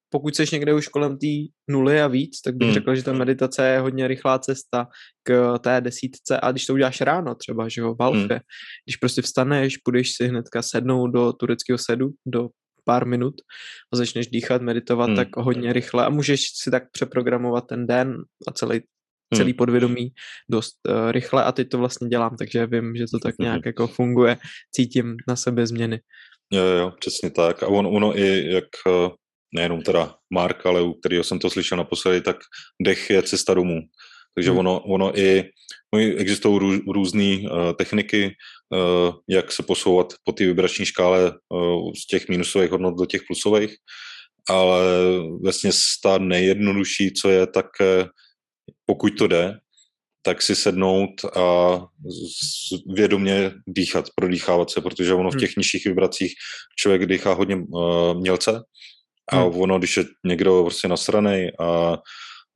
A: pokud jsi někde už kolem té nuly a víc, tak bych hmm. řekl, že ta meditace je hodně rychlá cesta k té desítce a když to uděláš ráno třeba, že jo, v alfě, hmm. když prostě vstaneš, půjdeš si hnedka sednout do tureckého sedu, do pár minut a začneš dýchat, meditovat hmm. tak hodně rychle a můžeš si tak přeprogramovat ten den a celý celý hmm. podvědomí dost uh, rychle a teď to vlastně dělám, takže vím, že to tak nějak jako funguje, cítím na sebe změny.
B: Jo, jo, přesně tak. A on, ono i jak eh, nejenom teda Mark, ale u kterého jsem to slyšel naposledy, tak dech je cesta domů. Takže hmm. ono, ono i no, existují rů, různé uh, techniky, uh, jak se posouvat po té vibrační škále uh, z těch minusových hodnot do těch plusových, ale vlastně ta nejjednodušší, co je, tak uh, pokud to jde, tak si sednout a vědomě dýchat, prodýchávat se, protože ono v hmm. těch nižších vibracích člověk dýchá hodně uh, mělce a hmm. ono, když je někdo prostě nasranej a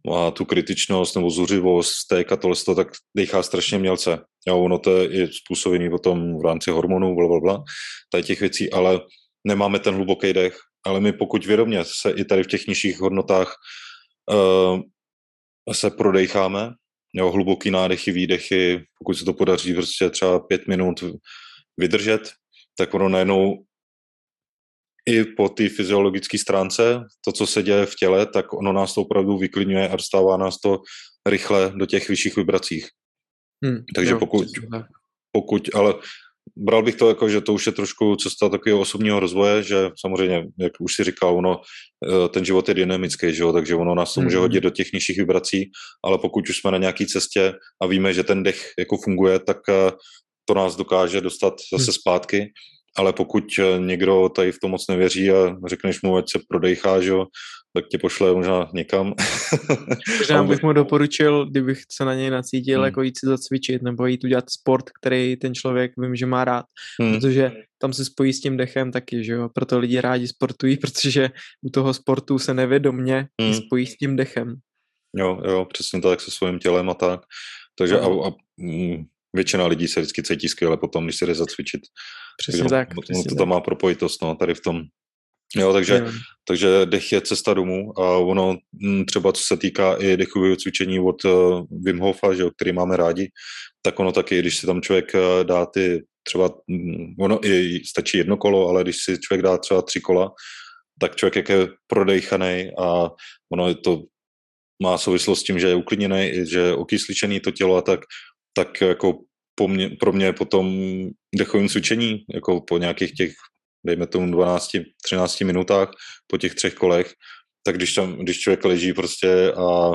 B: má tu kritičnost nebo zuřivost, sték a tohle, tak dýchá strašně mělce. A ono to je i způsobený potom v rámci hormonů, bla, bla, bla, tady těch věcí, ale nemáme ten hluboký dech ale my pokud vědomě se i tady v těch nižších hodnotách uh, se prodejcháme, jo, hluboký nádechy, výdechy, pokud se to podaří prostě třeba pět minut vydržet, tak ono najednou i po té fyziologické stránce, to, co se děje v těle, tak ono nás to opravdu vyklidňuje a dostává nás to rychle do těch vyšších vibracích. Hmm, Takže jo, pokud, pokud, ale bral bych to jako, že to už je trošku cesta takového osobního rozvoje, že samozřejmě, jak už si říkal, ono, eh, ten život je dynamický, že jo, takže ono nás to může hmm. hodit do těch nižších vibrací, ale pokud už jsme na nějaké cestě a víme, že ten dech jako funguje, tak eh, to nás dokáže dostat zase hmm. zpátky ale pokud eh, někdo tady v tom moc nevěří a řekneš mu, ať se prodejchá, že tak tě pošle možná někam. [LAUGHS]
A: Možná bych mu doporučil, kdybych se na něj nacítil, hmm. jako jít si zacvičit nebo jít udělat sport, který ten člověk vím, že má rád. Hmm. Protože tam se spojí s tím dechem taky, že jo. Proto lidi rádi sportují, [LAUGHS] protože u toho sportu se nevědomně hmm. spojí s tím dechem.
B: Jo, jo, přesně tak se svým tělem a tak. Takže a, a mm, většina lidí se vždycky cítí skvěle potom, když se jde zacvičit.
A: Přesně takže tak.
B: Přesně to tam má propojitost, no, tady v tom. Jo, takže, jo. takže dech je cesta domů a ono mm, třeba co se týká i dechového cvičení od uh, Wim Hofa, že, který máme rádi, tak ono taky, když si tam člověk uh, dá ty třeba, um, ono i stačí jedno kolo, ale když si člověk dá třeba tři kola, tak člověk jak je prodejchaný a ono je to má souvislost s tím, že je uklidněný, že je okysličený to tělo a tak, tak jako po mě, pro mě po tom dechovém cvičení, jako po nějakých těch, dejme tomu 12-13 minutách, po těch třech kolech, tak když, tam, když člověk leží prostě a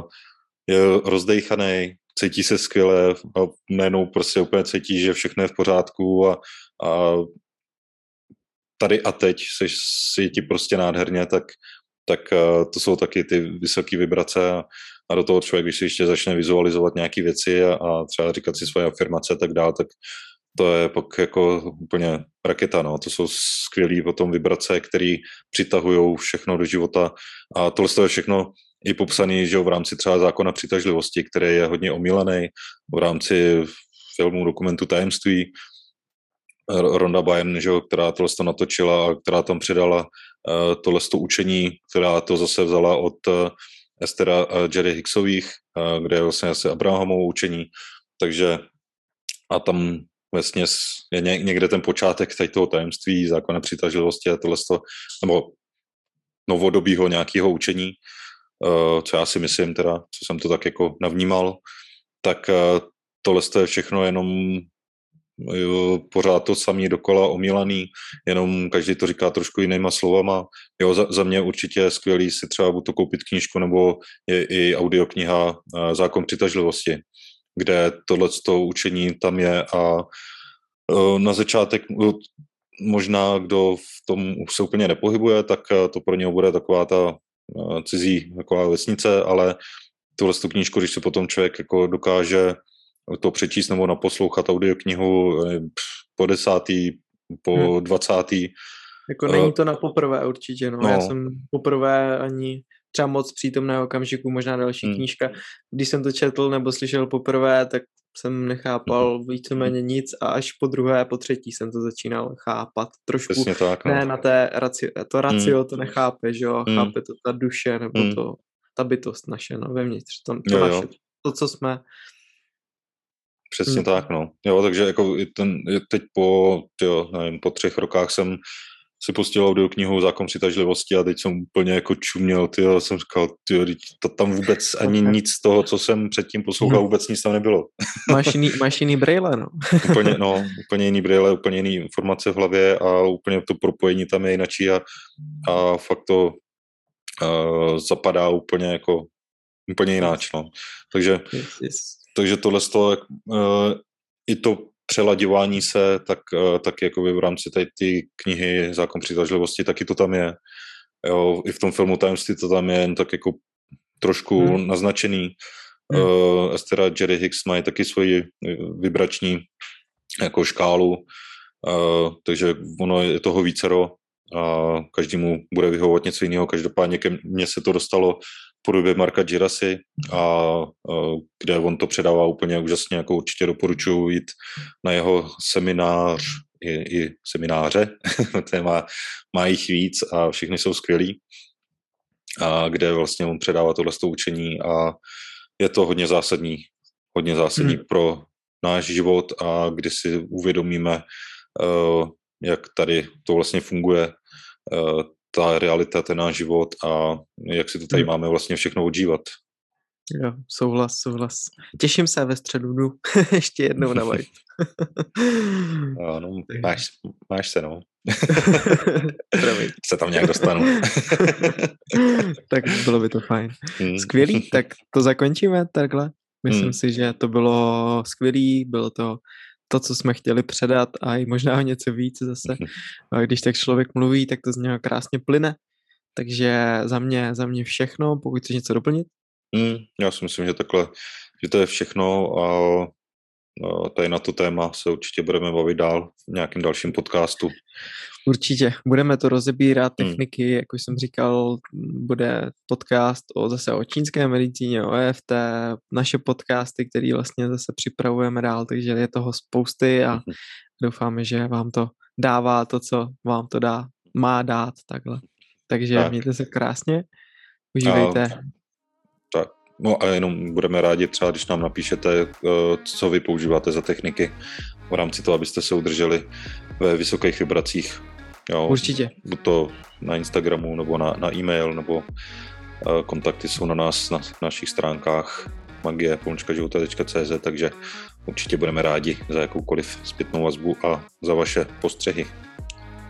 B: je rozdejchaný, cítí se skvěle a najednou prostě úplně cítí, že všechno je v pořádku a, a tady a teď se cítí prostě nádherně, tak, tak to jsou taky ty vysoké vibrace a, a do toho člověk, když si ještě začne vizualizovat nějaké věci a, a třeba říkat si svoje afirmace a tak dále, tak to je pak jako úplně raketa, no. To jsou skvělé potom vibrace, které přitahují všechno do života. A tohle je všechno i popsaný, že v rámci třeba zákona přitažlivosti, který je hodně omílený v rámci filmu, dokumentu Tajemství, Ronda Byrne, že, která tohle to natočila a která tam předala uh, tohle to učení, která to zase vzala od uh, Estera Jerry Hicksových, kde je vlastně asi Abrahamovo učení, takže a tam vlastně je někde ten počátek tady toho tajemství, zákona přitažlivosti a tohle, nebo novodobího nějakého učení, co já si myslím teda, co jsem to tak jako navnímal, tak tohle je všechno jenom jo, pořád to samý dokola omílaný, jenom každý to říká trošku jinýma slovama. Jo, za, za mě určitě je skvělý si třeba buď to koupit knížku, nebo je i audiokniha Zákon přitažlivosti, kde tohle učení tam je a na začátek možná, kdo v tom se úplně nepohybuje, tak to pro něho bude taková ta cizí taková vesnice, ale tuhle knížku, když se potom člověk jako dokáže to přečíst nebo naposlouchat audioknihu po desátý, po hmm. dvacátý.
A: Jako není to na poprvé určitě, no. no. Já jsem poprvé ani třeba moc přítomného okamžiku, možná další hmm. knížka. Když jsem to četl nebo slyšel poprvé, tak jsem nechápal hmm. víceméně nic a až po druhé, po třetí jsem to začínal chápat trošku. tak, no. Ne na té racio, to racio hmm. to nechápe, že jo, hmm. chápe to ta duše nebo hmm. to, ta bytost naše, no, vevnitř, to, to jo, naše, jo. to, co jsme
B: Přesně hmm. tak, no. Jo, takže jako ten, teď po, jo, nevím, po třech rokách jsem si pustil audioknihu Zákon přitažlivosti a teď jsem úplně jako čuměl, ty jsem říkal, ty to tam vůbec ani nic z toho, co jsem předtím poslouchal, hmm. vůbec nic tam nebylo. [LAUGHS]
A: máš, jiný, máš jiný brýle, no. [LAUGHS]
B: úplně, no, úplně jiný brýle, úplně jiný informace v hlavě a úplně to propojení tam je jinačí a, a fakt to uh, zapadá úplně jako úplně jináč, no. Takže yes, yes takže tohle toho, uh, i to přeladěvání se, tak, uh, tak jako v rámci té ty knihy Zákon přitažlivosti, taky to tam je. Jo, I v tom filmu Tajemství to tam je jen tak jako trošku hmm. naznačený. Hmm. Uh, Estera Jerry Hicks mají taky svoji vibrační jako škálu, uh, takže ono je toho vícero a každému bude vyhovovat něco jiného. Každopádně ke mně se to dostalo podobě Marka Girasy, a, a, kde on to předává úplně úžasně, jako určitě doporučuji jít na jeho seminář i, i semináře, [LAUGHS] téma má jich víc a všechny jsou skvělý, a kde vlastně on předává tohle učení a je to hodně zásadní, hodně zásadní hmm. pro náš život a kdy si uvědomíme, uh, jak tady to vlastně funguje, uh, ta realita, ten náš život a jak si to tady hmm. máme vlastně všechno odžívat.
A: Jo, souhlas, souhlas. Těším se ve středu jdu [LAUGHS] ještě jednou na White. [LAUGHS]
B: no, máš, máš se, no. [LAUGHS] se tam nějak dostanu.
A: tak bylo by to fajn. Hmm. Skvělý, tak to zakončíme takhle. Myslím hmm. si, že to bylo skvělý, bylo to to, co jsme chtěli předat a i možná něco víc zase. A když tak člověk mluví, tak to z něho krásně plyne. Takže za mě, za mě všechno, pokud chceš něco doplnit.
B: Hmm, já si myslím, že takhle, že to je všechno a, a tady na to téma se určitě budeme bavit dál v nějakém dalším podcastu.
A: Určitě, budeme to rozebírat, hmm. techniky, hmm. jak už jsem říkal, bude podcast o zase o čínské medicíně, o EFT, naše podcasty, které vlastně zase připravujeme dál, takže je toho spousty a hmm. doufáme, že vám to dává to, co vám to dá, má dát takhle. Takže tak. mějte se krásně, užívejte. A,
B: tak, no a jenom budeme rádi třeba, když nám napíšete, eh, co vy používáte za techniky v rámci toho, abyste se udrželi ve vysokých vibracích Jo,
A: Určitě.
B: Buď to na Instagramu, nebo na, na e-mail, nebo uh, kontakty jsou na nás, na našich stránkách magie.cz, takže určitě budeme rádi za jakoukoliv zpětnou vazbu a za vaše postřehy.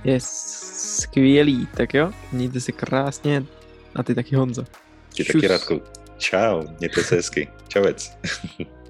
A: Je skvělý, tak jo, mějte se krásně a ty taky Honzo.
B: Ty taky Radku. Čau, mějte se hezky. Čavec. [LAUGHS]